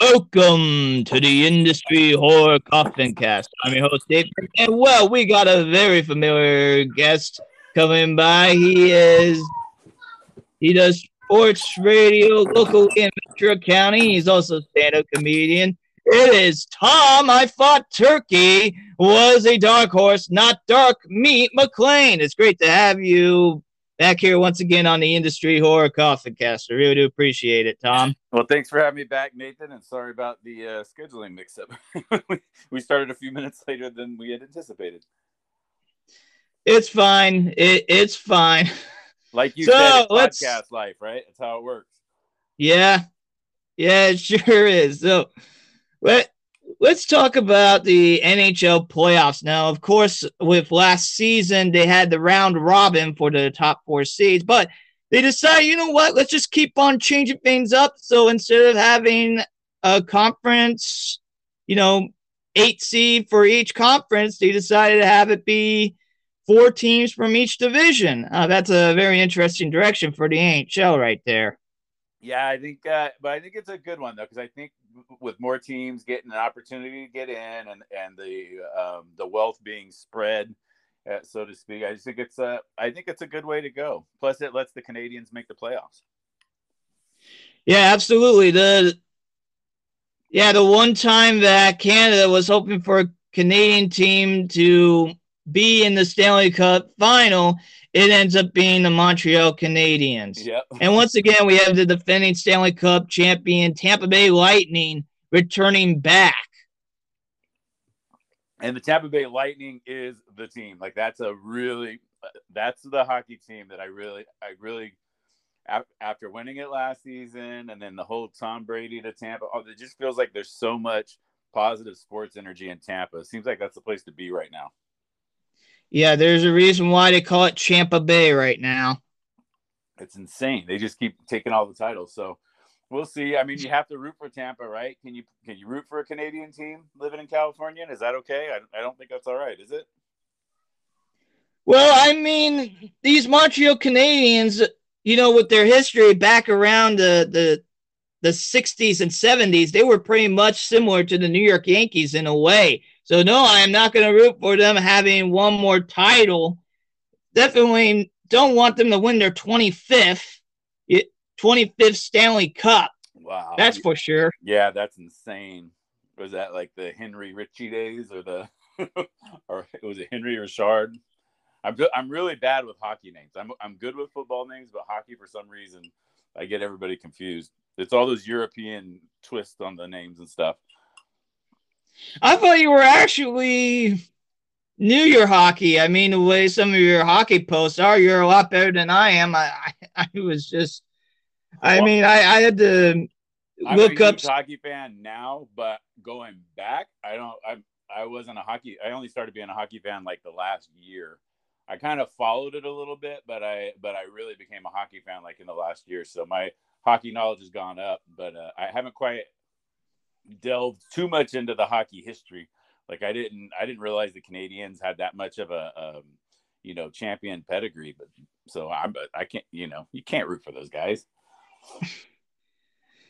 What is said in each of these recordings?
Welcome to the Industry Horror Coffin Cast. I'm your host, Dave. And well, we got a very familiar guest coming by. He is, he does sports radio locally in Ventura County. He's also a stand up comedian. It is Tom. I thought Turkey was a dark horse, not dark meat McLean. It's great to have you back here once again on the Industry Horror Coffin Cast. I really do appreciate it, Tom. Well, thanks for having me back, Nathan, and sorry about the uh, scheduling mix-up. we started a few minutes later than we had anticipated. It's fine. It, it's fine. Like you so, said, podcast life, right? That's how it works. Yeah, yeah, it sure is. So, let let's talk about the NHL playoffs now. Of course, with last season, they had the round robin for the top four seeds, but they decided, you know what, let's just keep on changing things up. So instead of having a conference, you know, eight seed for each conference, they decided to have it be four teams from each division. Uh, that's a very interesting direction for the NHL right there. Yeah, I think, uh, but I think it's a good one though, because I think with more teams getting an opportunity to get in and and the um, the wealth being spread, uh, so to speak, I just think it's a I think it's a good way to go. Plus, it lets the Canadians make the playoffs. Yeah, absolutely. The yeah, the one time that Canada was hoping for a Canadian team to be in the Stanley Cup final, it ends up being the Montreal Canadiens. Yep. and once again, we have the defending Stanley Cup champion Tampa Bay Lightning returning back. And the Tampa Bay Lightning is the team. Like that's a really that's the hockey team that I really I really after winning it last season and then the whole Tom Brady to Tampa, oh, it just feels like there's so much positive sports energy in Tampa. It seems like that's the place to be right now. Yeah, there's a reason why they call it Champa Bay right now. It's insane. They just keep taking all the titles. So we'll see. I mean, you have to root for Tampa, right? Can you can you root for a Canadian team living in California? Is that okay? I, I don't think that's all right, is it? Well, I mean, these Montreal Canadiens, you know, with their history back around the the the 60s and 70s, they were pretty much similar to the New York Yankees in a way. So no, I am not going to root for them having one more title. Definitely don't want them to win their 25th 25th Stanley Cup. Wow. That's for sure. Yeah, that's insane. Was that like the Henry Ritchie days or the or was it Henry Richard? I'm I'm really bad with hockey names. I'm I'm good with football names, but hockey for some reason I get everybody confused. It's all those European twists on the names and stuff. I thought you were actually knew your hockey. I mean, the way some of your hockey posts are, you're a lot better than I am. I, I, I was just, I well, mean, I, I had to I'm look up. hockey fan now, but going back, I don't. I I wasn't a hockey. I only started being a hockey fan like the last year. I kind of followed it a little bit, but I but I really became a hockey fan like in the last year. So my hockey knowledge has gone up, but uh, I haven't quite delved too much into the hockey history. Like I didn't, I didn't realize the Canadiens had that much of a, um, you know, champion pedigree. But so I'm, I can't, you know, you can't root for those guys.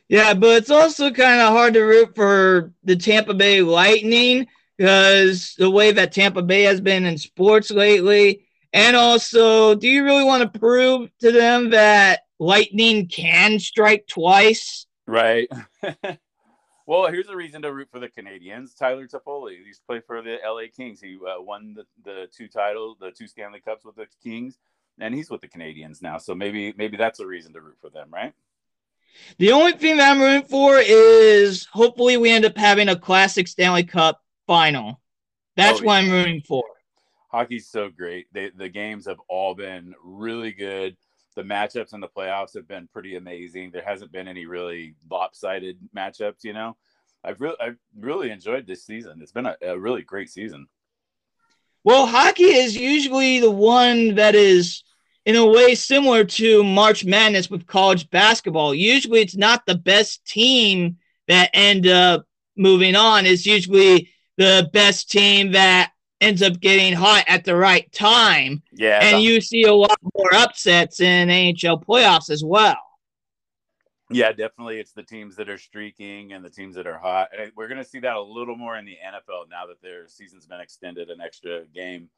Yeah, but it's also kind of hard to root for the Tampa Bay Lightning because the way that Tampa Bay has been in sports lately. And also, do you really want to prove to them that lightning can strike twice? Right. Well, here's a reason to root for the Canadiens. Tyler Toffoli, he used to play for the LA Kings. He uh, won the, the two titles, the two Stanley Cups with the Kings, and he's with the Canadiens now. So maybe maybe that's a reason to root for them, right? The only thing that I'm rooting for is hopefully we end up having a classic Stanley Cup final. That's oh, what I'm rooting for. Hockey's so great. They, the games have all been really good the matchups in the playoffs have been pretty amazing. There hasn't been any really lopsided matchups, you know. I've really I've really enjoyed this season. It's been a, a really great season. Well, hockey is usually the one that is in a way similar to March Madness with college basketball. Usually it's not the best team that end up moving on. It's usually the best team that ends up getting hot at the right time. Yeah. And you see a lot more upsets in NHL playoffs as well. Yeah, definitely. It's the teams that are streaking and the teams that are hot. And we're going to see that a little more in the NFL now that their season's been extended an extra game.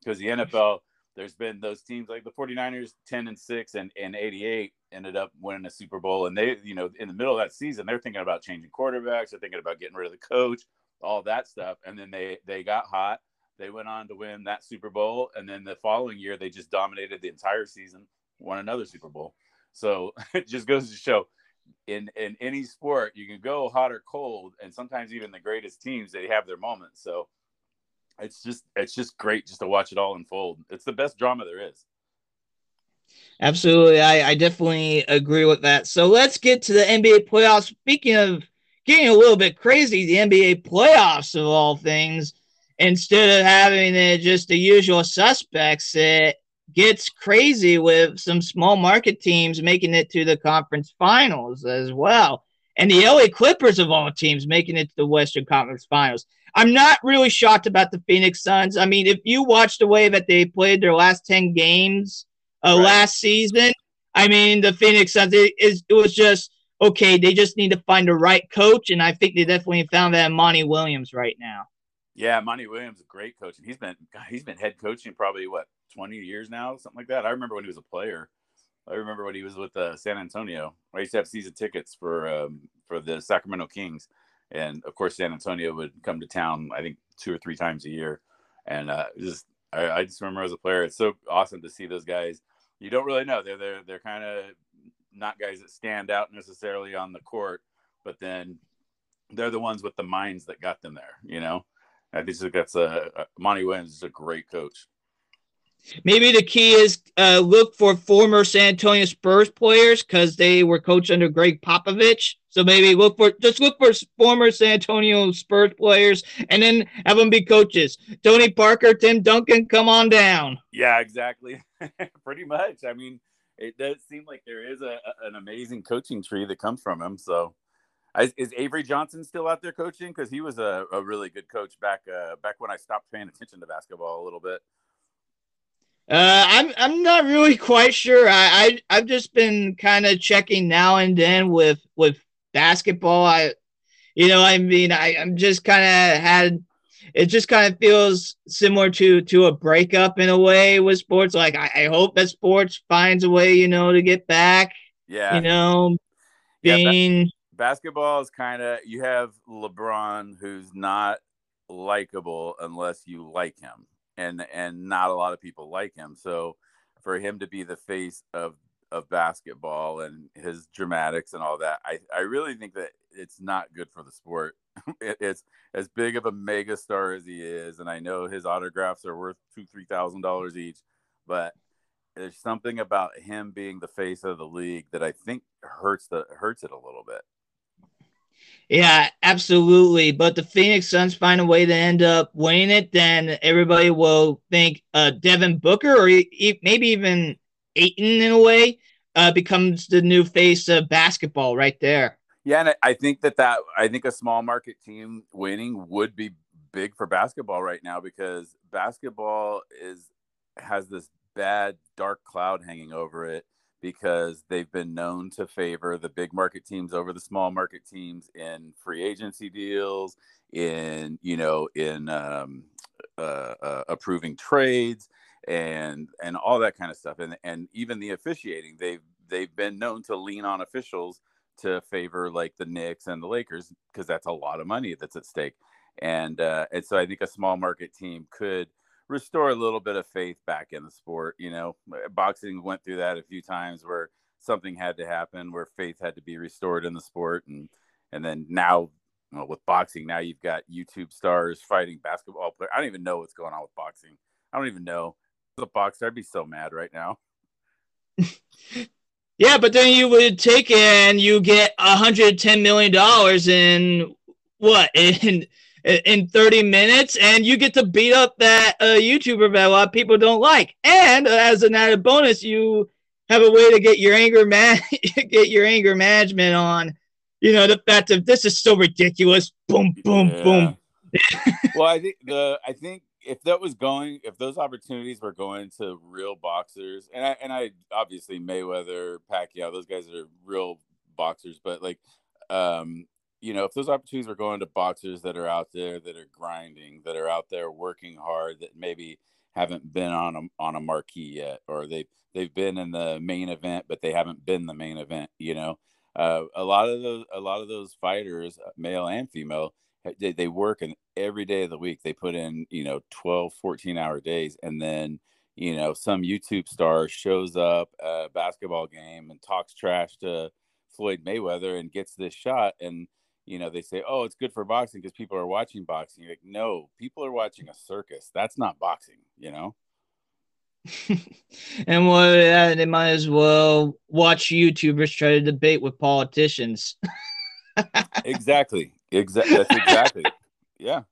Because the NFL, there's been those teams like the 49ers, 10 and 6 and, and 88 ended up winning a Super Bowl. And they, you know, in the middle of that season, they're thinking about changing quarterbacks. They're thinking about getting rid of the coach, all that stuff. And then they, they got hot. They went on to win that Super Bowl. And then the following year, they just dominated the entire season, won another Super Bowl. So it just goes to show in in any sport you can go hot or cold and sometimes even the greatest teams they have their moments. So it's just it's just great just to watch it all unfold. It's the best drama there is. Absolutely. I, I definitely agree with that. So let's get to the nba playoffs. Speaking of getting a little bit crazy the nba playoffs of all things instead of having it just the usual suspects it gets crazy with some small market teams making it to the conference finals as well. And the LA Clippers of all teams making it to the Western Conference Finals. I'm not really shocked about the Phoenix Suns. I mean, if you watch the way that they played their last 10 games uh, right. last season, I mean, the Phoenix Suns, it, it was just, okay, they just need to find the right coach. And I think they definitely found that Monty Williams right now. Yeah, Monty Williams is a great coach, and he's been he's been head coaching probably what 20 years now, something like that. I remember when he was a player. I remember when he was with uh, San Antonio. I used to have season tickets for um, for the Sacramento Kings, and of course San Antonio would come to town. I think two or three times a year, and uh, just I, I just remember as a player, it's so awesome to see those guys. You don't really know they're they're they're kind of not guys that stand out necessarily on the court, but then they're the ones with the minds that got them there. You know, I think that's a, Monty Williams is a great coach. Maybe the key is uh, look for former San Antonio Spurs players because they were coached under Gregg Popovich. So maybe look for just look for former San Antonio Spurs players and then have them be coaches. Tony Parker, Tim Duncan, come on down. Yeah, exactly. Pretty much. I mean, it does seem like there is a, an amazing coaching tree that comes from him. So, is, is Avery Johnson still out there coaching? Because he was a, a really good coach back uh, back when I stopped paying attention to basketball a little bit. Uh, I'm I'm not really quite sure. I, I have just been kind of checking now and then with with basketball. I, you know, I mean, I I'm just kind of had. It just kind of feels similar to to a breakup in a way with sports. Like I, I hope that sports finds a way, you know, to get back. Yeah. You know, being yeah, basketball is kind of you have LeBron who's not likable unless you like him and and not a lot of people like him. So for him to be the face of of basketball and his dramatics and all that, I I really think that it's not good for the sport. it, it's as big of a mega star as he is, and I know his autographs are worth two three thousand dollars each, but there's something about him being the face of the league that I think hurts the hurts it a little bit. Yeah, absolutely. But the Phoenix Suns find a way to end up winning it, then everybody will think uh, Devin Booker or e- maybe even Ayton in a way uh, becomes the new face of basketball right there. Yeah, and I think that that I think a small market team winning would be big for basketball right now because basketball is has this bad dark cloud hanging over it because they've been known to favor the big market teams over the small market teams in free agency deals, in you know, in um, uh, uh, approving trades and and all that kind of stuff, and and even the officiating. They've they've been known to lean on officials to favor like the Knicks and the Lakers because that's a lot of money that's at stake, and uh, and so I think a small market team could restore a little bit of faith back in the sport. You know, eh, boxing went through that a few times where something had to happen, where faith had to be restored in the sport, and and then now well, with boxing, now you've got YouTube stars fighting basketball players. I don't even know what's going on with boxing. I don't even know. A boxer, I'd be so mad right now. yeah, but then you would take and you get hundred ten million dollars in what in in 30 minutes and you get to beat up that uh, YouTuber that a lot of people don't like. And uh, as an added bonus, you have a way to get your anger man get your anger management on. You know, the fact that this is so ridiculous. Boom, boom, yeah. boom. well, I think the I think if that was going, if those opportunities were going to real boxers, and I and I obviously Mayweather, Pacquiao, those guys are real boxers, but like, um, you know, if those opportunities were going to boxers that are out there that are grinding, that are out there working hard, that maybe haven't been on a on a marquee yet, or they they've been in the main event, but they haven't been the main event. You know, uh, a lot of those a lot of those fighters, uh, male and female, they, they work and every day of the week they put in you know 12 14 hour days and then you know some youtube star shows up a basketball game and talks trash to floyd mayweather and gets this shot and you know they say oh it's good for boxing because people are watching boxing You're like no people are watching a circus that's not boxing you know and what uh, they might as well watch YouTubers try to debate with politicians. exactly. Exactly. That's exactly. yeah.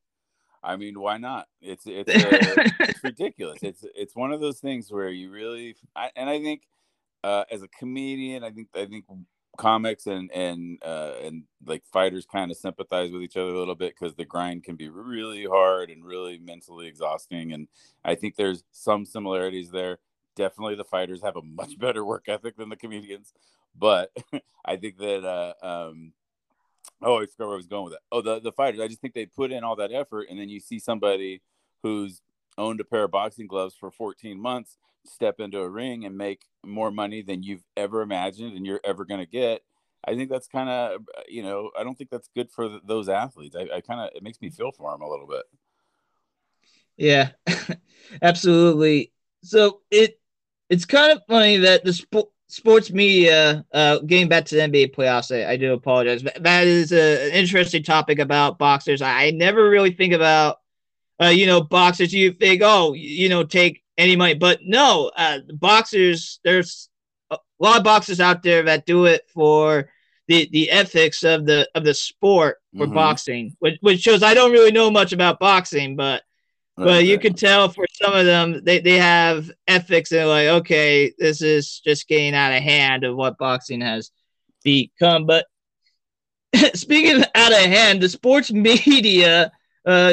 I mean, why not? It's it's uh, it's ridiculous. It's it's one of those things where you really I, and I think uh, as a comedian, I think I think comics and and uh, and like fighters kind of sympathize with each other a little bit because the grind can be really hard and really mentally exhausting. And I think there's some similarities there. Definitely, the fighters have a much better work ethic than the comedians, but I think that uh, um, oh, I forgot where I was going with that. Oh, the the fighters. I just think they put in all that effort, and then you see somebody who's owned a pair of boxing gloves for 14 months step into a ring and make more money than you've ever imagined and you're ever going to get. I think that's kind of, you know, I don't think that's good for those athletes. I, I kind of, it makes me feel for them a little bit. Yeah, absolutely. So it, it's kind of funny that the sport, sports media, uh, getting back to the NBA playoffs, I, I do apologize. That is a, an interesting topic about boxers. I, I never really think about, uh, you know, boxers. You think, oh, you know, take any money, but no, uh, boxers. There's a lot of boxers out there that do it for the the ethics of the of the sport for mm-hmm. boxing, which, which shows I don't really know much about boxing, but but you can tell for some of them, they, they have ethics. They're like, okay, this is just getting out of hand of what boxing has become. But speaking out of hand, the sports media uh,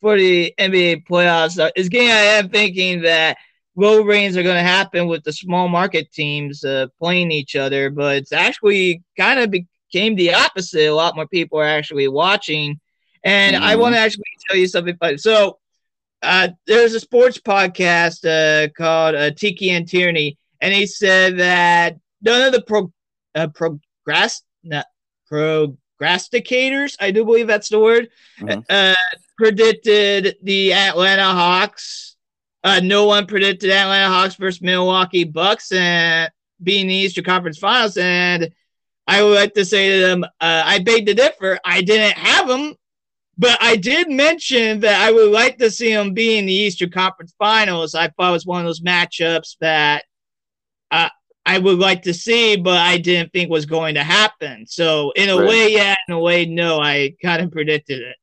for the NBA playoffs uh, is getting of hand thinking that low reigns are going to happen with the small market teams uh, playing each other. But it's actually kind of became the opposite. A lot more people are actually watching. And mm-hmm. I want to actually tell you something funny. So, uh, there's a sports podcast uh, called uh, Tiki and Tierney, and he said that none of the pro, uh, progress, not prognosticators, I do believe that's the word, mm-hmm. uh, predicted the Atlanta Hawks. Uh, no one predicted Atlanta Hawks versus Milwaukee Bucks and being the Eastern Conference Finals. And I would like to say to them, uh, I beg to differ. I didn't have them but I did mention that I would like to see them be in the Eastern Conference Finals. I thought it was one of those matchups that I would like to see, but I didn't think was going to happen. So in a right. way, yeah, in a way, no. I kind of predicted it.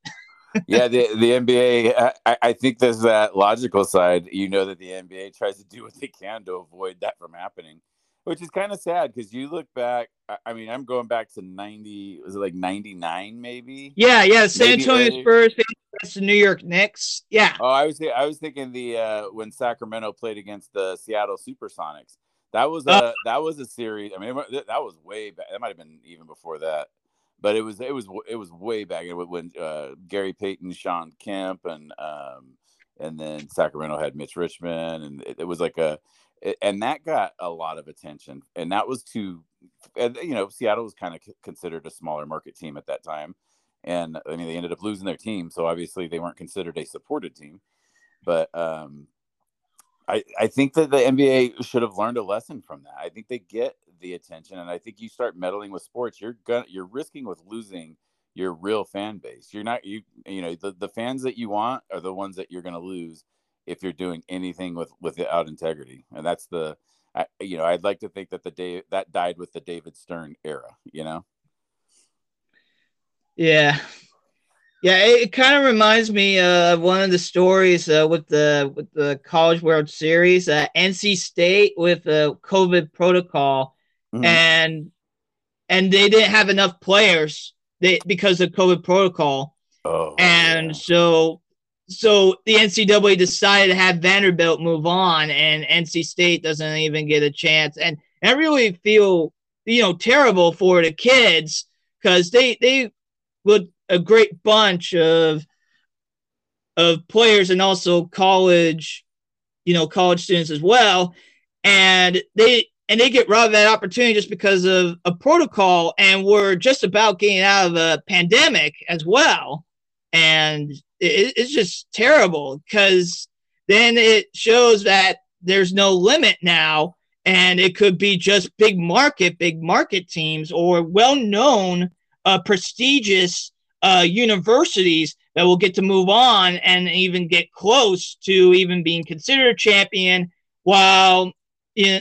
yeah, the the NBA. I, I think there's that logical side. You know that the NBA tries to do what they can to avoid that from happening which is kind of sad because you look back. I mean, I'm going back to '90. Was it like '99, maybe? Yeah, yeah. San maybe Antonio Spurs against the New York Knicks. Yeah. Oh, I was I was thinking the uh, when Sacramento played against the Seattle SuperSonics. That was a uh, that was a series. I mean, that was way back. That might have been even before that, but it was it was it was way back when uh, Gary Payton, Shawn Kemp, and um, and then Sacramento had Mitch Richmond, and it, it was like a and that got a lot of attention and that was to you know seattle was kind of considered a smaller market team at that time and i mean they ended up losing their team so obviously they weren't considered a supported team but um i i think that the nba should have learned a lesson from that. I think they get the attention and i think you start meddling with sports you're gonna you're risking with losing your real fan base. You're not you you know the, the fans that you want are the ones that you're to lose if you're doing anything with without integrity and that's the I, you know i'd like to think that the day that died with the david stern era you know? Yeah yeah it, kind of reminds me of one of the stories uh, with the with the college world series uh, nc state with the covid protocol mm-hmm. and and they didn't have enough players they, because of covid protocol oh, and yeah. so so the NCAA decided to have Vanderbilt move on, and NC State doesn't even get a chance. And I really feel you know terrible for the kids because they they would a great bunch of of players and also college, you know, college students as well, and they and they get robbed of that opportunity just because of a protocol, and we're just about getting out of a pandemic as well, and it, it's just terrible because then it shows that there's no limit now. And it could be just big market big market teams or well-known uh, prestigious uh, universities that will get to move on and even get close to even being considered a champion while you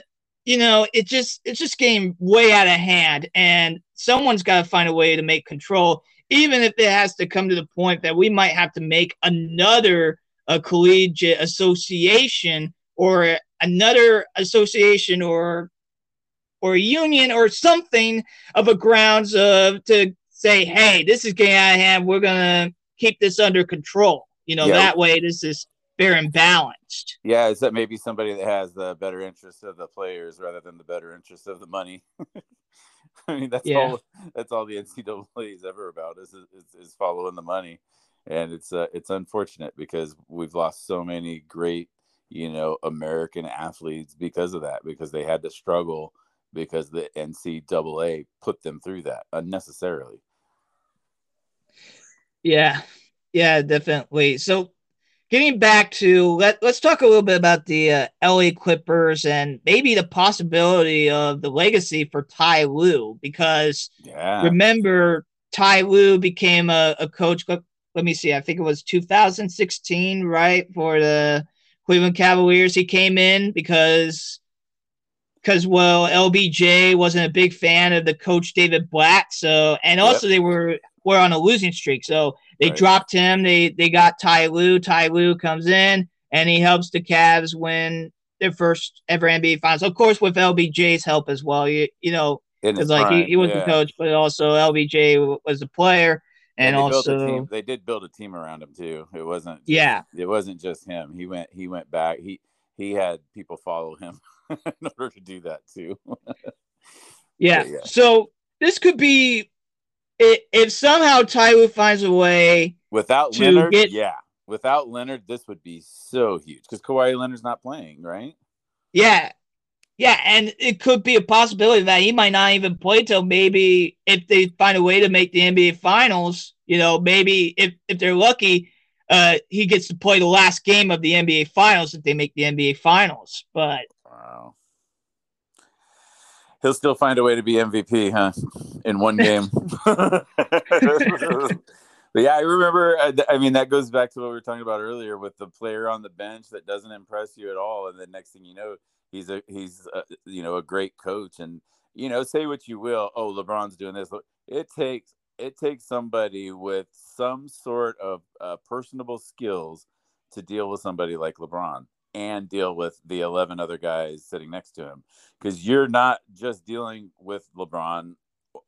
know it just it's just getting way out of hand. And someone's got to find a way to make control even if it has to come to the point that we might have to make another a collegiate association or another association or or a union or something of a grounds of to say, hey, this is out of hand. We're gonna keep this under control. You know, yeah. that way this is fair and balanced. Yeah, is that maybe somebody that has the better interest of the players rather than the better interest of the money? I mean, that's yeah. all. That's all the NCAA is ever about is, is is following the money, and it's uh, it's unfortunate because we've lost so many great you know, American athletes because of that, because they had to struggle because the NCAA put them through that unnecessarily. Yeah, yeah, definitely. So, getting back to let let's talk a little bit about the uh, LA Clippers and maybe the possibility of the legacy for Ty Lue because yeah. remember Ty Lue became a, a coach. Let, let me see. I think it was 2016, right, for the Cleveland Cavaliers. He came in because because well, LBJ wasn't a big fan of the coach David Blatt. So and also yep. they were were on a losing streak. So they right. dropped him. They they got Ty Lue. Ty Lue comes in and he helps the Cavs win their first ever NBA finals. Of course, with LBJ's help as well. You you know, because like he, he was yeah. the coach, but also LBJ was a player and, and also they did build a team around him too. It wasn't just, yeah, it wasn't just him. He went he went back. He he had people follow him in order to do that too. yeah. yeah. So this could be if somehow Ty Lue finds a way without Leonard. Get, yeah, without Leonard, this would be so huge because Kawhi Leonard's not playing, right? Yeah, yeah, and it could be a possibility that he might not even play till maybe if they find a way to make the NBA Finals. You know, maybe if if they're lucky, uh, he gets to play the last game of the NBA Finals if they make the NBA Finals. But he'll still find a way to be MVP, huh? In one game. but yeah, I remember. Uh, I mean, that goes back to what we were talking about earlier with the player on the bench that doesn't impress you at all, and the next thing you know he's a he's a, you know a great coach and you know say what you will oh lebron's doing this it takes it takes somebody with some sort of uh, personable skills to deal with somebody like lebron and deal with the 11 other guys sitting next to him because you're not just dealing with lebron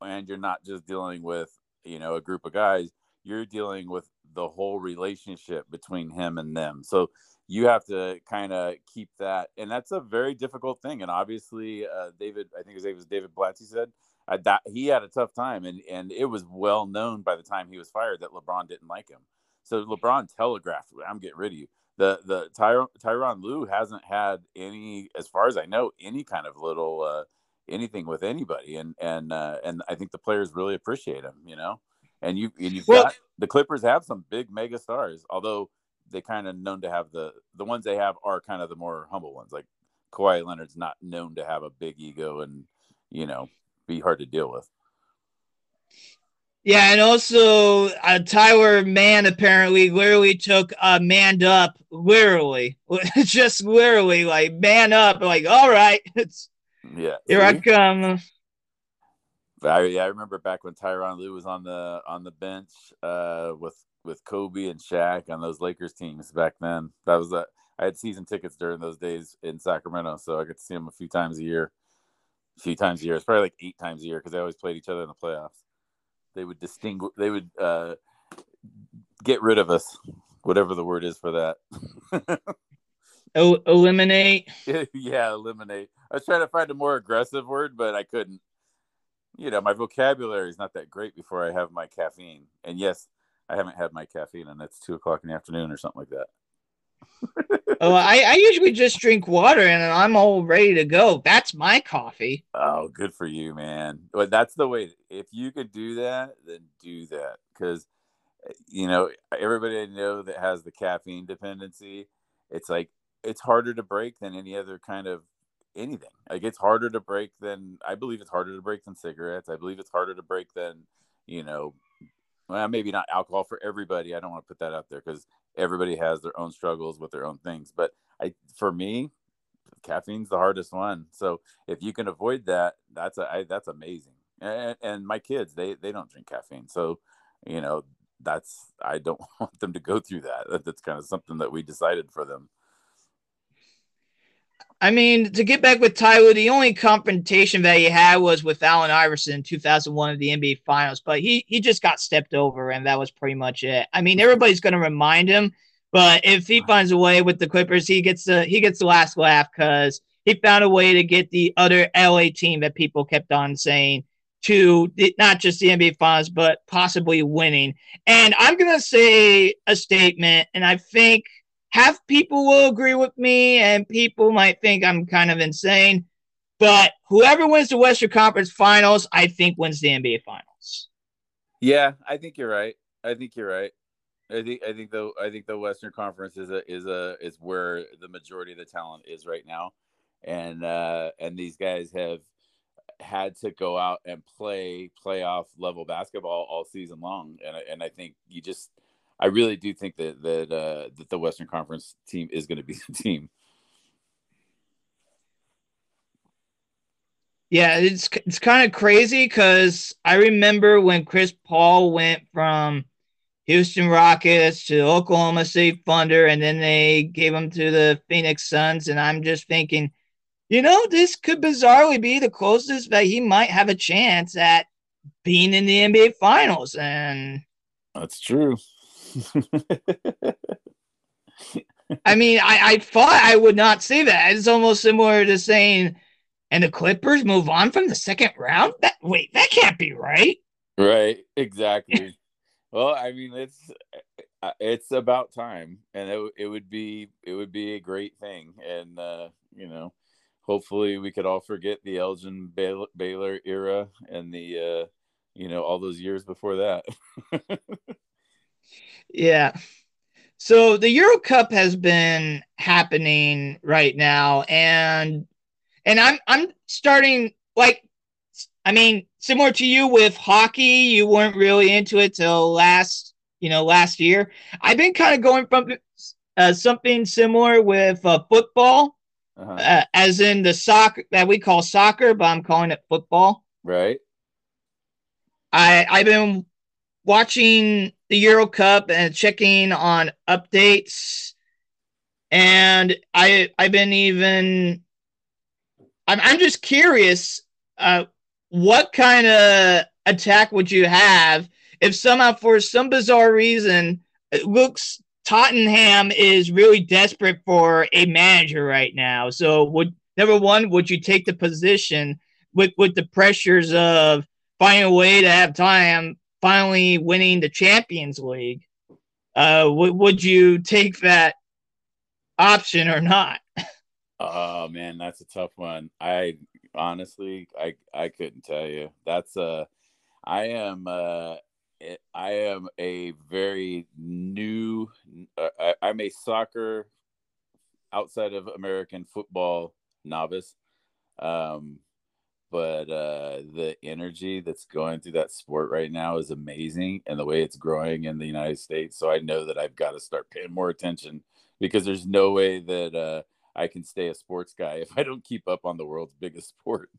and you're not just dealing with you know a group of guys you're dealing with the whole relationship between him and them so you have to kind of keep that, and that's a very difficult thing. And obviously, uh, David, I think name was David Blatty said uh, that he had a tough time, and and it was well known by the time he was fired that LeBron didn't like him. So LeBron telegraphed, "I'm getting rid of you." The the Ty- Tyronn Lue hasn't had any, as far as I know, any kind of little uh, anything with anybody, and and uh, and I think the players really appreciate him. You know, and you and you've well, got the Clippers have some big mega stars, although they kind of known to have the the ones they have are kind of the more humble ones. Like Kawhi Leonard's not known to have a big ego and you know be hard to deal with. Yeah, and also uh, Tyler Mann apparently literally took uh, manned up, literally, just literally like man up, like all right, it's yeah, here I come. I, yeah, I remember back when Tyronn Lue was on the on the bench uh, with with Kobe and Shaq on those Lakers teams back then. That was a I had season tickets during those days in Sacramento, so I got to see them a few times a year. A few times a year. It's probably like eight times a year because they always played each other in the playoffs. They would distinguish. They would uh, get rid of us, whatever the word is for that. o- eliminate. yeah, eliminate. I was trying to find a more aggressive word, but I couldn't. you know, my vocabulary is not that great before I have my caffeine. And yes, I haven't had my caffeine, and it's two o'clock in the afternoon or something like that. Oh, I, I usually just drink water and I'm all ready to go. That's my coffee. Oh, good for you, man. But that's the way. If you could do that, then do that because eh, you know everybody I know that has the caffeine dependency. It's like it's harder to break than any other kind of anything. Like it's harder to break than I believe it's harder to break than cigarettes. I believe it's harder to break than you know well, maybe not alcohol for everybody. I don't want to put that out there because everybody has their own struggles with their own things. But I, for me, caffeine's the hardest one. So if you can avoid that, that's a I, that's amazing. And, and my kids, they they don't drink caffeine, so you know that's I don't want them to go through that. That's kind of something that we decided for them. I mean, to get back with Ty Lue, the only confrontation that he had was with Allen Iverson in 2001 of the NBA Finals, but he he just got stepped over, and that was pretty much it. I mean, everybody's going to remind him, but if he finds a way with the Clippers, he gets the he gets the last laugh because he found a way to get the other LA team that people kept on saying to the, not just the NBA Finals, but possibly winning. And I'm going to say a statement, and I think – half people will agree with me and people might think I'm kind of insane. But whoever wins the Western Conference Finals, I think wins the NBA Finals. Yeah, I think you're right. I think you're right. I think I think the I think the Western Conference is a is a is where the majority of the talent is right now, and uh, and these guys have had to go out and play playoff level basketball all season long, and and I think you just I really do think that that uh, that the Western Conference team is going to be the team. Yeah, it's it's kind of crazy because I remember when Chris Paul went from Houston Rockets to Oklahoma City Thunder, and then they gave him to the Phoenix Suns, and I'm just thinking, you know, this could bizarrely be the closest that he might have a chance at being in the NBA Finals, and that's true. I mean, I, I thought I would not say that. It's almost similar to saying, and the Clippers move on from the second round. That wait, that can't be right. Right, exactly. well, I mean, it's uh, it's about time, and it it would be it would be a great thing, and uh, you know, hopefully we could all forget the Elgin Baylor, Baylor era and the uh, you know all those years before that. Yeah. So the Euro Cup has been happening right now, and and I'm I'm starting like I mean similar to you with hockey. You weren't really into it till last you know last year. I've been kind of going from uh, something similar with uh, football, uh-huh. uh, as in the soccer that we call soccer, but I'm calling it football. Right. I I've been watching the Euro Cup and checking on updates. And I I've been even I'm I'm just curious uh what kind of attack would you have if somehow for some bizarre reason it looks Tottenham is really desperate for a manager right now. So would number one, would you take the position with with the pressures of finding a way to have time finally winning the Champions League. Uh, w- would you take that option or not? Oh man, that's a tough one. I honestly, I I couldn't tell you. That's uh I am uh I am a very new. Uh, I, I'm a soccer outside of American football novice. Um, but uh, the energy that's going through that sport right now is amazing and the way it's growing in the united states so i know that i've got to start paying more attention because there's no way that uh, i can stay a sports guy if i don't keep up on the world's biggest sport.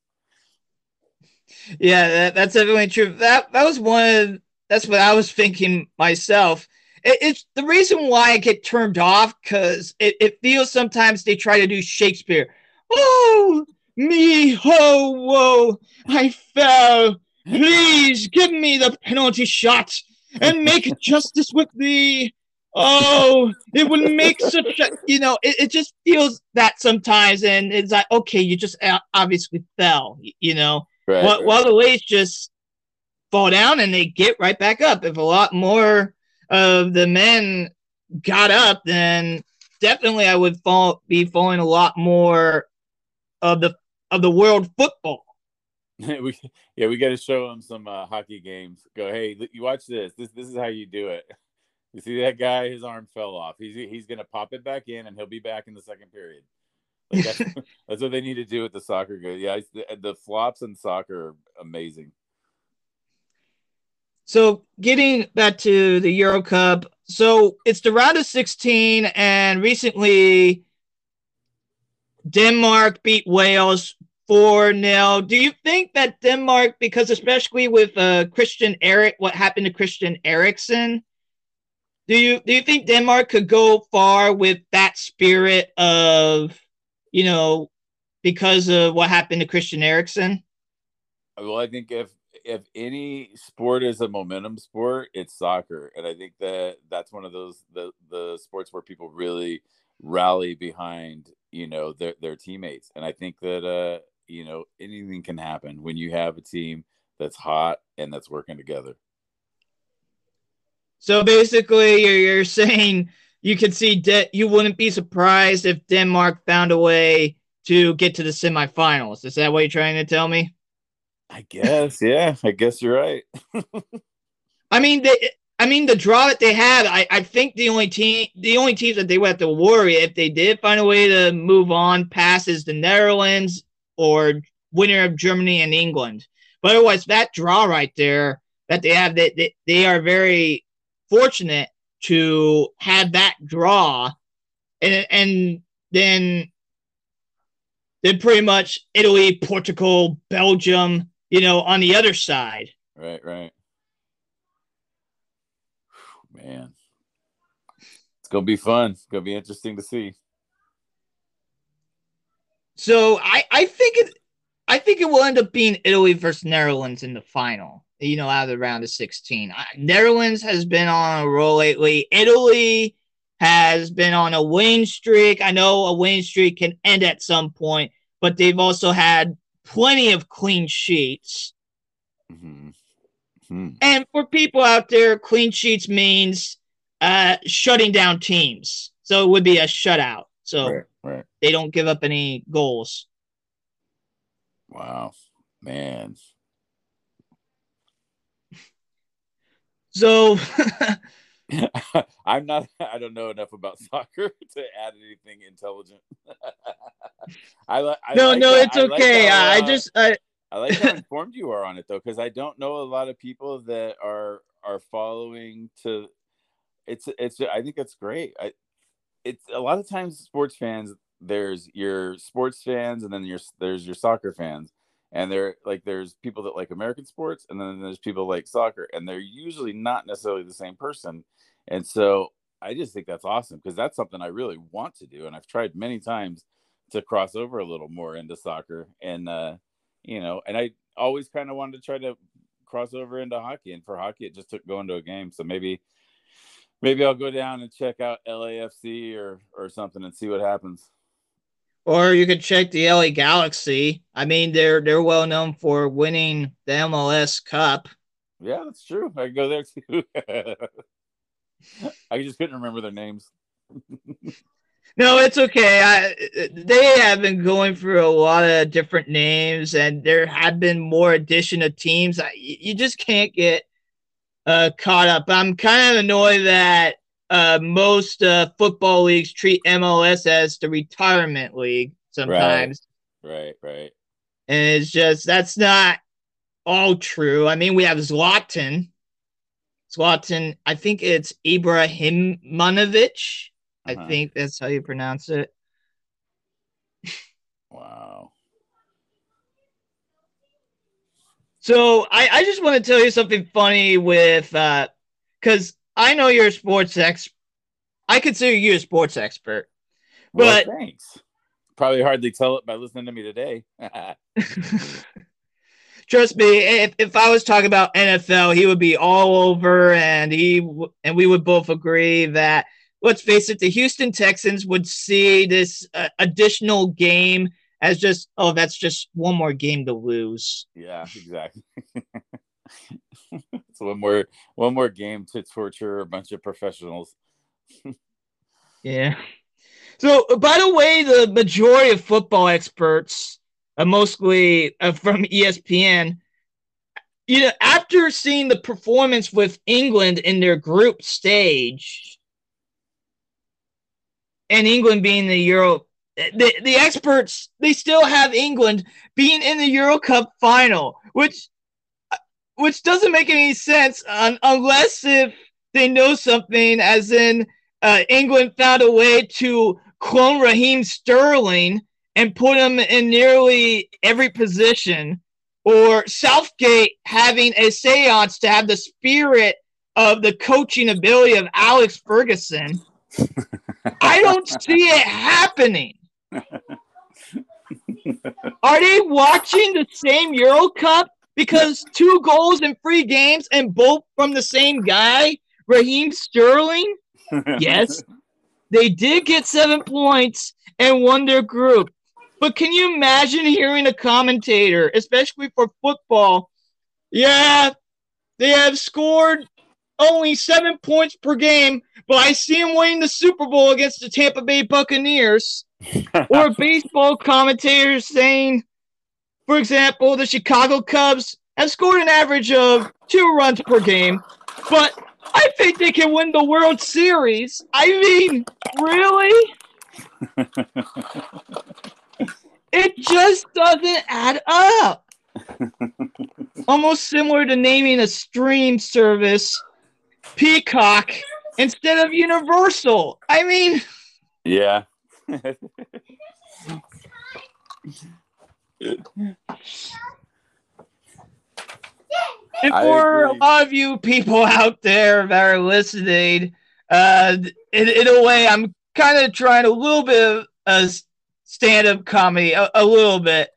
Yeah that, that's definitely true. That that was one that's what i was thinking myself. It, it's the reason why i get turned off because it, it feels sometimes they try to do shakespeare. Oh me, ho, whoa, I fell. Please give me the penalty shot and make justice with thee. Oh, it would make such a, you know, it, it just feels that sometimes. And it's like, okay, you just uh, obviously fell, you know. Right, while, right. while the weights just fall down and they get right back up. If a lot more of the men got up, then definitely I would fall be falling a lot more of the of the world football. we, yeah, we got to show them some uh, hockey games. Go, hey, you watch this. This this is how you do it. You see that guy? His arm fell off. He's he's gonna pop it back in, and he'll be back in the second period. Like that's, that's what they need to do with the soccer. Good, yeah. The, the flops in soccer are amazing. So getting back to the Euro Cup, so it's the round of 16, and recently Denmark beat Wales 4 0. Do you think that Denmark, because especially with uh, Christian Eric, what happened to Christian Eriksen, do you do you think Denmark could go far with that spirit of, you know, because of what happened to Christian Eriksen? Well, I think if if any sport is a momentum sport, it's soccer, and I think that that's one of those the the sports where people really rally behind you know their their teammates, and I think that uh you know anything can happen when you have a team that's hot and that's working together. So basically, you're, you're saying you could see de- you wouldn't be surprised if Denmark found a way to get to the semifinals. Is that what you're trying to tell me? I guess, yeah. I guess you're right. I mean, they, I mean, the draw that they had, I, I think the only team, the only teams that they would have to worry if they did find a way to move on past is the Netherlands or winner of Germany and England. But otherwise, that draw right there that they have, they, they, they are very fortunate to have that draw, and and then then pretty much Italy, Portugal, Belgium, you know, on the other side. Right, right. Man, it's gonna be fun. It's gonna be interesting to see. So I, I think it, I think it will end up being Italy versus Netherlands in the final. You know, out of the round of sixteen. Netherlands has been on a roll lately. Italy has been on a win streak. I know a win streak can end at some point, but they've also had plenty of clean sheets. Mm-hmm. Mm-hmm. And for people out there, clean sheets means uh, shutting down teams. So it would be a shutout. So right. They don't give up any goals. Wow, man. So I'm not. I don't know enough about soccer to add anything intelligent. I, I no, like no, that. it's I okay. Like how, uh, I just I. I like how informed you are on it though, because I don't know a lot of people that are are following to. It's it's. I think it's great. I, it's a lot of times sports fans. There's your sports fans, and then your there's your soccer fans, and they're like there's people that like American sports, and then there's people like soccer, and they're usually not necessarily the same person. And so I just think that's awesome because that's something I really want to do, and I've tried many times to cross over a little more into soccer and uh you know and i always kind of wanted to try to cross over into hockey and for hockey it just took going to a game. So maybe maybe i'll go down and check out lafc or or something and see what happens or you could check the LA Galaxy. I mean, they're they're well known for winning the MLS Cup. Yeah, that's true. I go there too. I just couldn't remember their names. No, it's okay. I, they have been going through a lot of different names, and there have been more addition of teams. I, you just can't get uh, caught up. I'm kind of annoyed that uh, most uh, football leagues treat MLS as the retirement league sometimes. Right, right, right. And it's just that's not all true. I mean, we have Zlatan. Zlatan, I think it's Ibrahimovic I uh-huh. think that's how you pronounce it. wow. So I, I just want to tell you something funny with uh because I know you're a sports ex I consider you a sports expert. But well, thanks. Probably hardly tell it by listening to me today. Trust me, if, if I was talking about NFL, he would be all over, and he and we would both agree that let's face it, the Houston Texans would see this uh, additional game as just oh that's just one more game to lose. Yeah, exactly. it's one more one more game to torture a bunch of professionals. yeah. So, by the way, the majority of football experts, uh, mostly uh, from ESPN, you know, after seeing the performance with England in their group stage, and England being the Euro, the, the experts they still have England being in the Euro Cup final, which which doesn't make any sense unless if they know something, as in uh, England found a way to clone Raheem Sterling and put him in nearly every position, or Southgate having a seance to have the spirit of the coaching ability of Alex Ferguson. I don't see it happening. Are they watching the same Euro Cup? Because two goals in three games and both from the same guy, Raheem Sterling? Yes, they did get seven points and won their group. But can you imagine hearing a commentator, especially for football? Yeah, they have scored only seven points per game, but I see him winning the Super Bowl against the Tampa Bay Buccaneers. or baseball commentators saying, for example, the Chicago Cubs have scored an average of two runs per game, but I think they can win the World Series. I mean, really? it just doesn't add up. Almost similar to naming a stream service Peacock instead of Universal. I mean, yeah. And for a lot of you people out there that are listening, uh, in, in a way, I'm kind of trying a little bit of a stand-up comedy, a, a little bit.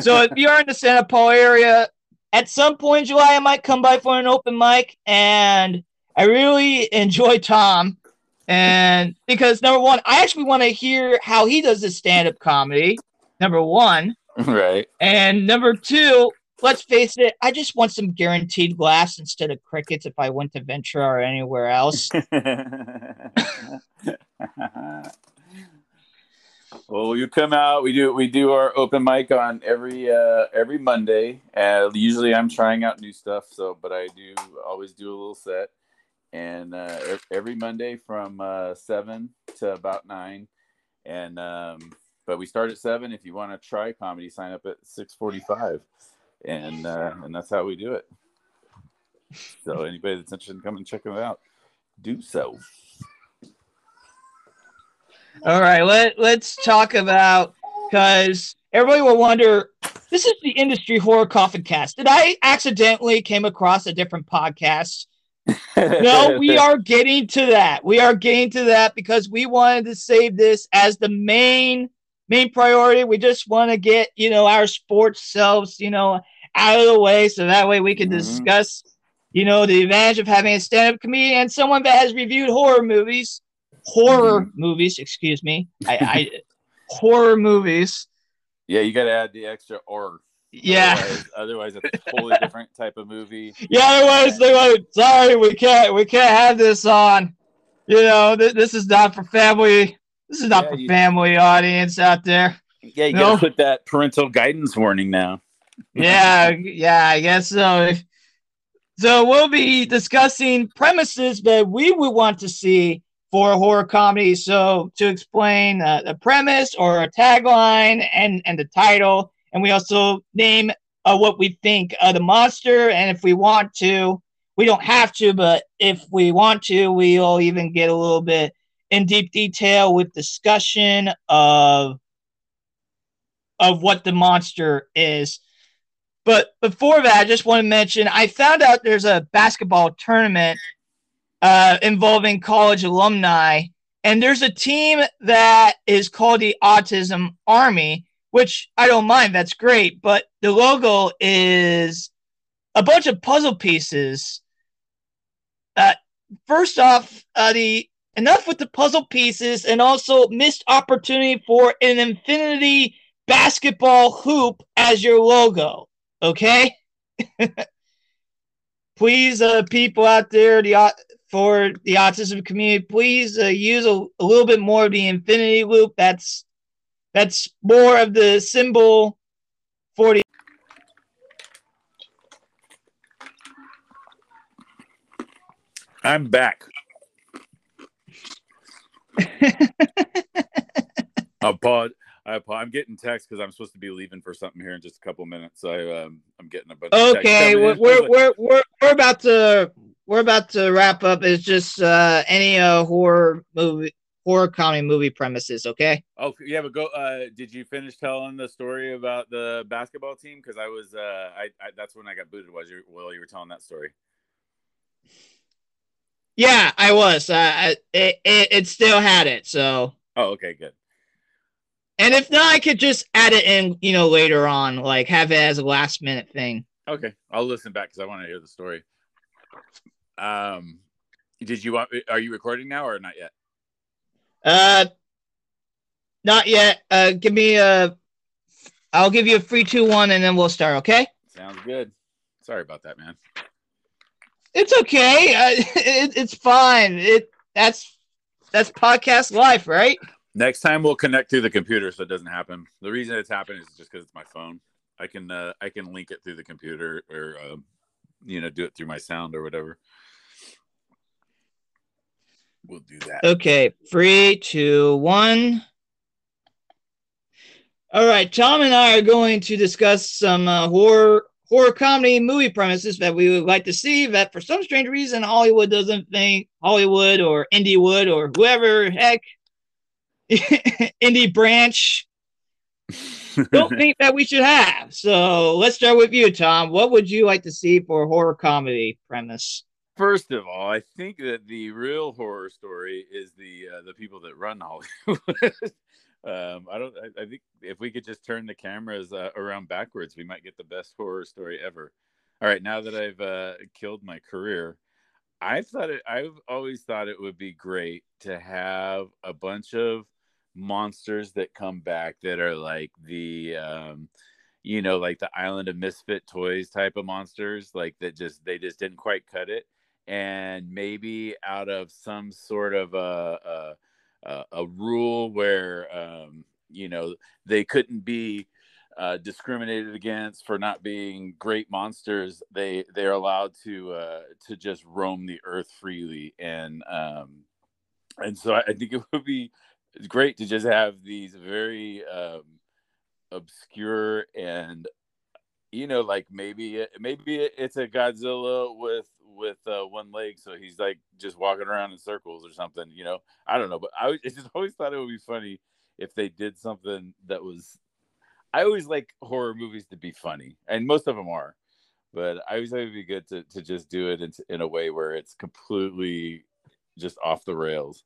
So if you're in the Santa Paula area, at some point in July, I might come by for an open mic, and I really enjoy Tom, and because number one, I actually want to hear how he does his stand-up comedy. Number one, right, and number two, let's face it, I just want some guaranteed glass instead of crickets if I went to Ventura or anywhere else. well, you come out. We do we do our open mic on every uh, every Monday. Uh, usually, I'm trying out new stuff. So, but I do always do a little set, and uh, every Monday from uh, seven to about nine, and um, but we start at seven. If you want to try comedy, sign up at six forty-five and uh, and that's how we do it. So anybody that's interested in coming check them out, do so. All right, let let's talk about because everybody will wonder. This is the industry horror coffin cast. Did I accidentally came across a different podcast? no, we are getting to that. We are getting to that because we wanted to save this as the main main priority. We just want to get, you know, our sports selves, you know, out of the way so that way we can mm-hmm. discuss, you know, the advantage of having a stand up comedian and someone that has reviewed horror movies, horror mm-hmm. movies, excuse me. I, I horror movies. Yeah, you got to add the extra or. Yeah. Otherwise, otherwise, it's a totally different type of movie. Yeah, otherwise they went, sorry, we can't, we can't have this on. You know, th- this is not for family this is not yeah, for you, family audience out there. Yeah, you gotta put that parental guidance warning now. yeah, yeah, I guess so. So we'll be discussing premises that we would want to see for a horror comedy. So to explain uh, the premise or a tagline and and the title, and we also name uh, what we think of the monster, and if we want to, we don't have to, but if we want to, we'll even get a little bit in deep detail with discussion of of what the monster is. But before that, I just want to mention I found out there's a basketball tournament uh, involving college alumni, and there's a team that is called the Autism Army, which I don't mind. That's great, but the logo is a bunch of puzzle pieces. Uh, first off, uh, the enough with the puzzle pieces and also missed opportunity for an infinity basketball hoop as your logo. Okay. please, uh, people out there, the for the autism community, please uh, use a, a little bit more of the infinity loop. That's that's more of the symbol for the. I'm back. I'll pause. I, am getting text because I'm supposed to be leaving for something here in just a couple minutes. So I, um, I'm getting a bunch. Okay, we're, we're, we're we're we're about to we're about to wrap up. It's just uh, any uh, horror movie horror comedy movie premises. Okay. Oh yeah, but go. Uh, did you finish telling the story about the basketball team? Because I was, uh, I, I that's when I got booted. Was you while you were telling that story? Yeah, I was. Uh, it, it it still had it. So. Oh, okay, good. And if not, I could just add it in, you know, later on, like have it as a last minute thing. Okay, I'll listen back because I want to hear the story. Um, did you want? Are you recording now or not yet? Uh, not yet. Uh, give me a. I'll give you a free two one, and then we'll start. Okay. Sounds good. Sorry about that, man. It's okay. Uh, it, it's fine. It that's that's podcast life, right? Next time we'll connect through the computer so it doesn't happen. The reason it's happening is just because it's my phone. I can uh, I can link it through the computer or uh, you know do it through my sound or whatever. We'll do that. Okay, three, two, one. All right, Tom and I are going to discuss some uh, horror horror comedy movie premises that we would like to see that for some strange reason Hollywood doesn't think Hollywood or Indie would or whoever heck indie branch don't think that we should have. So let's start with you, Tom. What would you like to see for a horror comedy premise? First of all, I think that the real horror story is the uh, the people that run Hollywood. um, I don't. I, I, think if we could just turn the cameras uh, around backwards, we might get the best horror story ever. All right, now that I've uh, killed my career, I thought it. I've always thought it would be great to have a bunch of monsters that come back that are like the um you know like the island of misfit toys type of monsters like that just they just didn't quite cut it and maybe out of some sort of a a, a rule where um you know they couldn't be uh, discriminated against for not being great monsters. They they're allowed to uh to just roam the earth freely. And um and so I, I think it would be great to just have these very um, obscure and you know like maybe maybe it's a Godzilla with with uh, one leg, so he's like just walking around in circles or something. You know, I don't know, but I, I just always thought it would be funny if they did something that was. I always like horror movies to be funny, and most of them are, but I always thought it'd be good to to just do it in, in a way where it's completely just off the rails.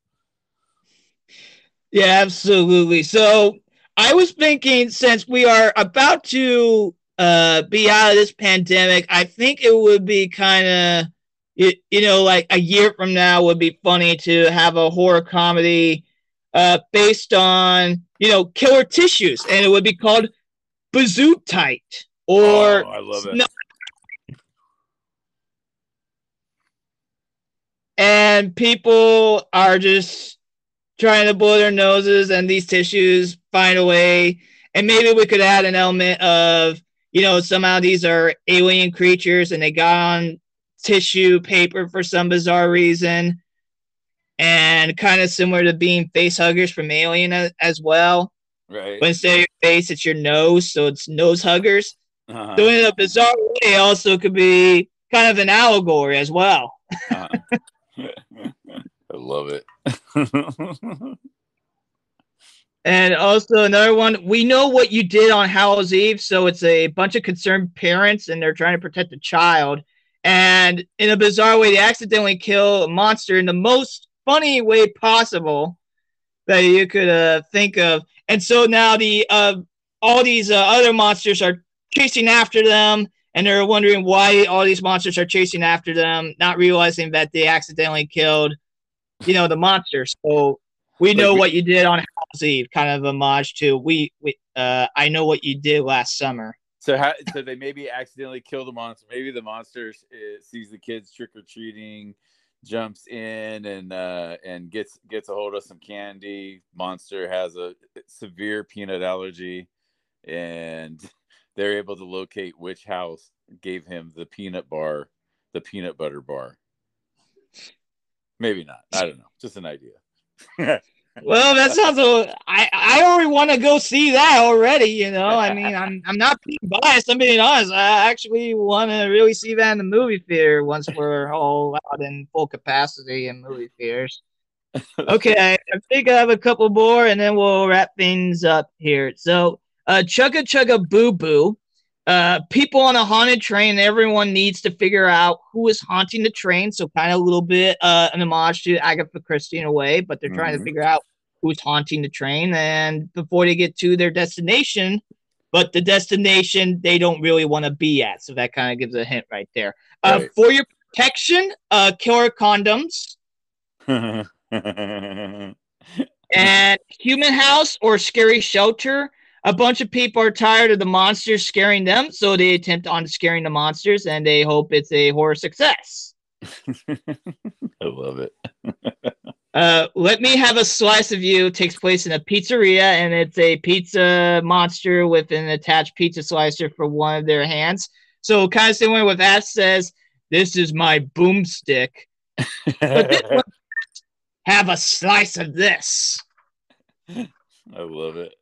Yeah, absolutely. So I was thinking since we are about to uh, be out of this pandemic, I think it would be kind of, you, you know, like a year from now would be funny to have a horror comedy uh, based on, you know, killer tissues. And it would be called Bazoo Tight or. Oh, I love it. and people are just trying to blow their noses and these tissues find a way. And maybe we could add an element of, you know, somehow these are alien creatures and they got on tissue paper for some bizarre reason. And kind of similar to being face huggers from Alien as well. Right. But instead of your face, it's your nose. So it's nose huggers. Uh-huh. So in a bizarre way, also could be kind of an allegory as well. uh-huh. I love it. and also another one, we know what you did on Halloween's Eve, so it's a bunch of concerned parents and they're trying to protect the child. And in a bizarre way, they accidentally kill a monster in the most funny way possible that you could uh, think of. And so now the uh, all these uh, other monsters are chasing after them, and they're wondering why all these monsters are chasing after them, not realizing that they accidentally killed you know, the monster. So we know what you did on Eve, kind of homage to we, we uh, I know what you did last summer. So, how, so they maybe accidentally kill the monster. Maybe the monster uh, sees the kids trick or treating, jumps in and uh, and gets gets a hold of some candy. Monster has a severe peanut allergy, and they're able to locate which house gave him the peanut bar, the peanut butter bar. Maybe not. I don't know. Just an idea. Well, that sounds. A, I I already want to go see that already. You know, I mean, I'm I'm not being biased. I'm being honest. I actually want to really see that in the movie theater once we're all out in full capacity in movie theaters. Okay, I think I have a couple more, and then we'll wrap things up here. So, uh, Chugga Chugga Boo Boo uh, people on a haunted train, everyone needs to figure out who is haunting the train. So kind of a little bit uh, an homage to Agatha Christie in a way, but they're mm-hmm. trying to mm-hmm. figure out who's haunting the train. And before they get to their destination, but the destination they don't really want to be at. So that kind of gives a hint right there. Uh, right. For your protection, uh, killer condoms. and human house or scary shelter a bunch of people are tired of the monsters scaring them, so they attempt on scaring the monsters and they hope it's a horror success. I love it. uh, Let Me Have a Slice of You takes place in a pizzeria, and it's a pizza monster with an attached pizza slicer for one of their hands. So, kind of similar with that says, This is my boomstick. but this one, have a slice of this. I love it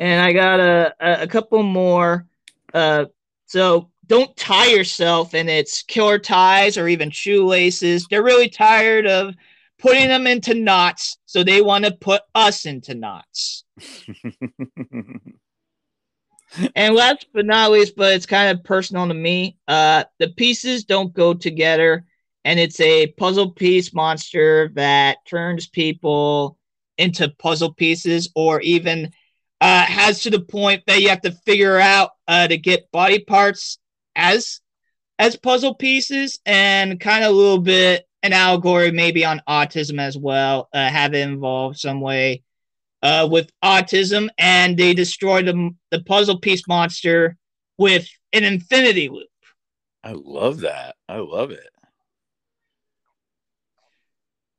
and I got a, a, couple more. Uh, so don't tie yourself and it's killer ties or even shoelaces. They're really tired of putting them into knots, so they want to put us into knots. and last but not least, but it's kind of personal to me, uh, the pieces don't go together, and it's a puzzle piece monster that turns people into puzzle pieces or even uh, has to the point that you have to figure out uh, to get body parts as as puzzle pieces and kind of a little bit an allegory maybe on autism as well uh, have it involved some way uh, with autism. And they destroy the, the puzzle piece monster with an infinity loop. I love that. I love it.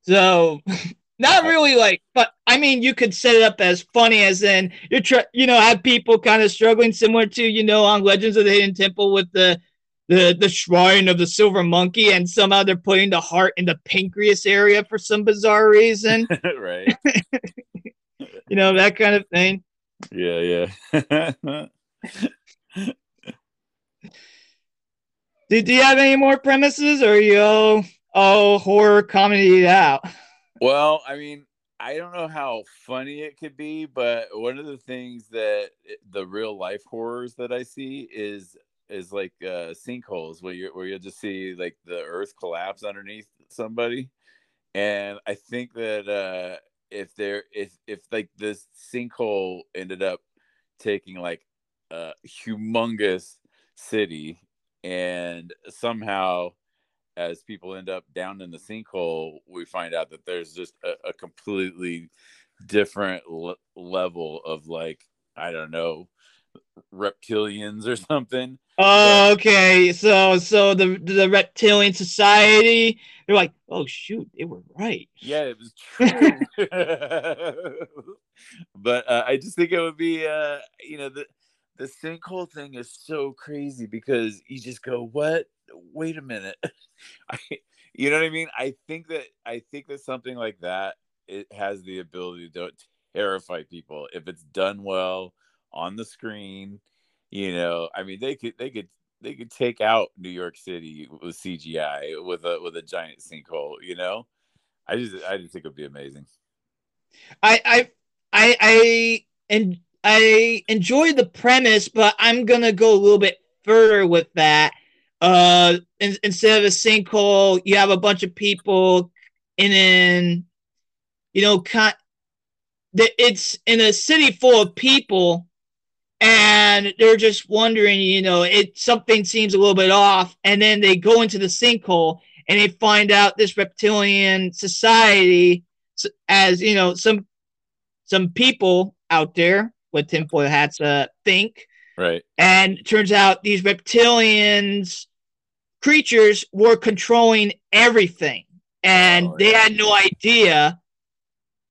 So Not really like, but I mean, you could set it up as funny as in you're trying, you know, have people kind of struggling similar to, you know, on Legends of the Hidden Temple with the the the shrine of the silver monkey, and somehow they're putting the heart in the pancreas area for some bizarre reason. right. you know, that kind of thing. Yeah, yeah. do, do you have any more premises or are you all, all horror comedy out? Well, I mean, I don't know how funny it could be, but one of the things that the real life horrors that I see is is like uh, sinkholes where you where you'll just see like the earth collapse underneath somebody, and I think that uh, if there if if like this sinkhole ended up taking like a humongous city and somehow as people end up down in the sinkhole, we find out that there's just a, a completely different le- level of like I don't know reptilians or something. Oh, okay. So so the the reptilian society, they're like, oh shoot, they were right. Yeah, it was true. but uh, I just think it would be, uh, you know, the the sinkhole thing is so crazy because you just go, what? Wait a minute. I, you know what I mean? I think that I think that something like that it has the ability to terrify people if it's done well on the screen. You know, I mean, they could they could they could take out New York City with CGI with a with a giant sinkhole. You know, I just I just think it'd be amazing. I I I I and I enjoy the premise, but I'm gonna go a little bit further with that. Uh, in, instead of a sinkhole, you have a bunch of people and then you know, kind. It's in a city full of people, and they're just wondering, you know, it something seems a little bit off, and then they go into the sinkhole and they find out this reptilian society as you know some some people out there with tinfoil hats uh, think. Right. And turns out these reptilians creatures were controlling everything. And oh, they yeah. had no idea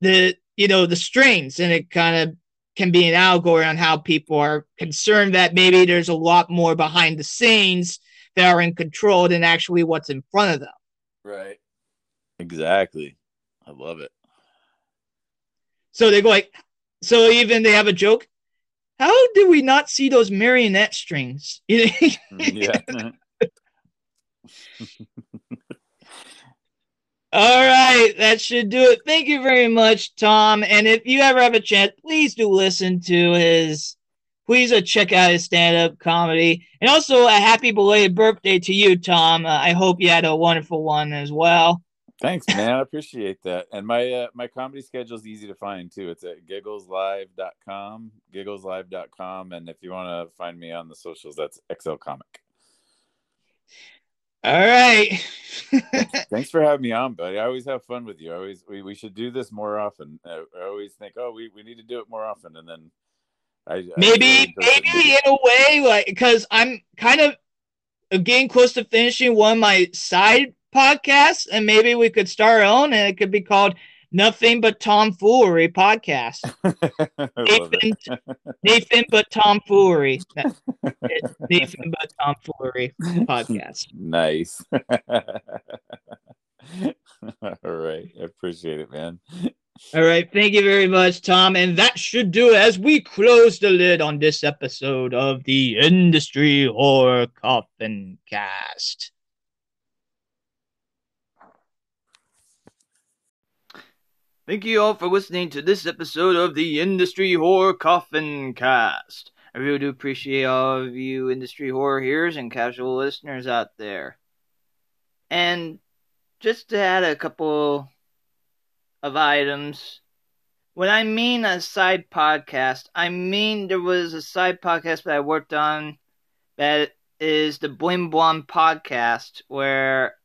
the you know the strings and it kind of can be an allegory on how people are concerned that maybe there's a lot more behind the scenes that are in control than actually what's in front of them. Right. Exactly. I love it. So they go like, so even they have a joke. How did we not see those marionette strings? yeah. All right, that should do it. Thank you very much, Tom. And if you ever have a chance, please do listen to his. Please uh, check out his stand-up comedy, and also a happy belated birthday to you, Tom. Uh, I hope you had a wonderful one as well. Thanks, man. I appreciate that. And my uh, my comedy schedule is easy to find too. It's at giggleslive.com, giggleslive.com, and if you want to find me on the socials, that's XL Comic. All right. Thanks for having me on, buddy. I always have fun with you. I always we, we should do this more often. I, I always think, oh, we, we need to do it more often, and then I maybe I maybe in a way like because I'm kind of getting close to finishing one of my side podcasts, and maybe we could start our own, and it could be called Nothing but tomfoolery podcast. Nathan, Nathan but tomfoolery. Nathan but tomfoolery podcast. Nice. All right. I appreciate it, man. All right. Thank you very much, Tom. And that should do it as we close the lid on this episode of the Industry Horror Coffin Cast. Thank you all for listening to this episode of the Industry Horror Coffin Cast. I really do appreciate all of you industry horror hearers and casual listeners out there. And just to add a couple of items, when I mean a side podcast, I mean there was a side podcast that I worked on that is the Blim Blom podcast, where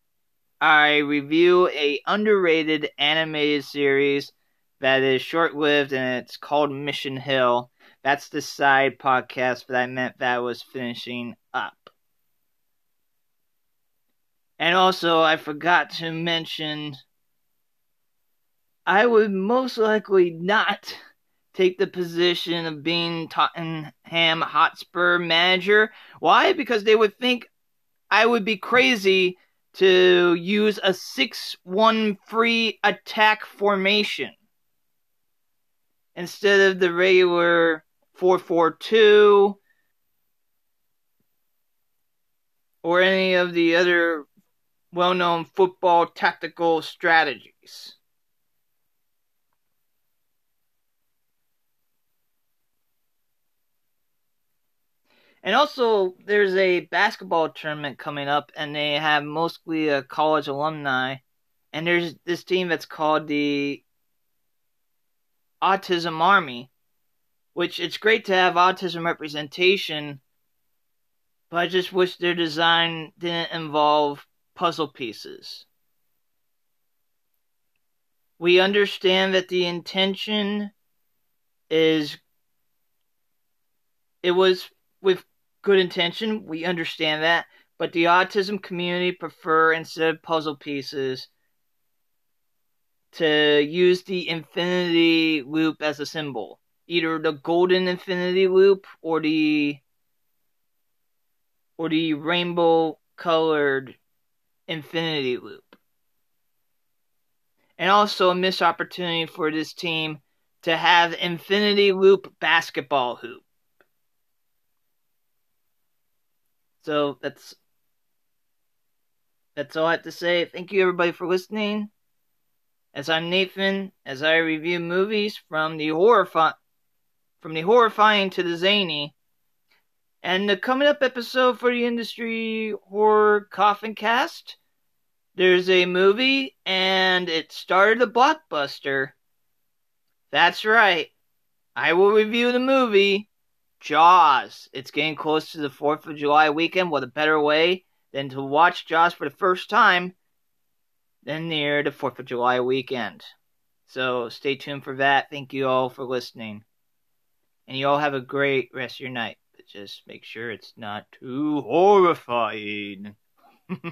I review a underrated animated series that is short-lived and it's called Mission Hill. That's the side podcast that I meant that I was finishing up. And also, I forgot to mention I would most likely not take the position of being Tottenham Hotspur manager. Why? Because they would think I would be crazy to use a 6-1 free attack formation instead of the regular 4-4-2 or any of the other well-known football tactical strategies. And also, there's a basketball tournament coming up, and they have mostly a college alumni. And there's this team that's called the Autism Army, which it's great to have autism representation, but I just wish their design didn't involve puzzle pieces. We understand that the intention is it was with good intention. We understand that. But the autism community prefer, instead of puzzle pieces, to use the infinity loop as a symbol. Either the golden infinity loop or the or the rainbow colored infinity loop. And also a missed opportunity for this team to have infinity loop basketball hoop. So that's that's all I have to say. Thank you everybody for listening. As I'm Nathan, as I review movies from the horrifying from the horrifying to the zany. And the coming up episode for the industry horror coffin cast, there's a movie and it started a blockbuster. That's right. I will review the movie Jaws. It's getting close to the 4th of July weekend. What a better way than to watch Jaws for the first time than near the 4th of July weekend. So stay tuned for that. Thank you all for listening. And you all have a great rest of your night. But just make sure it's not too horrifying.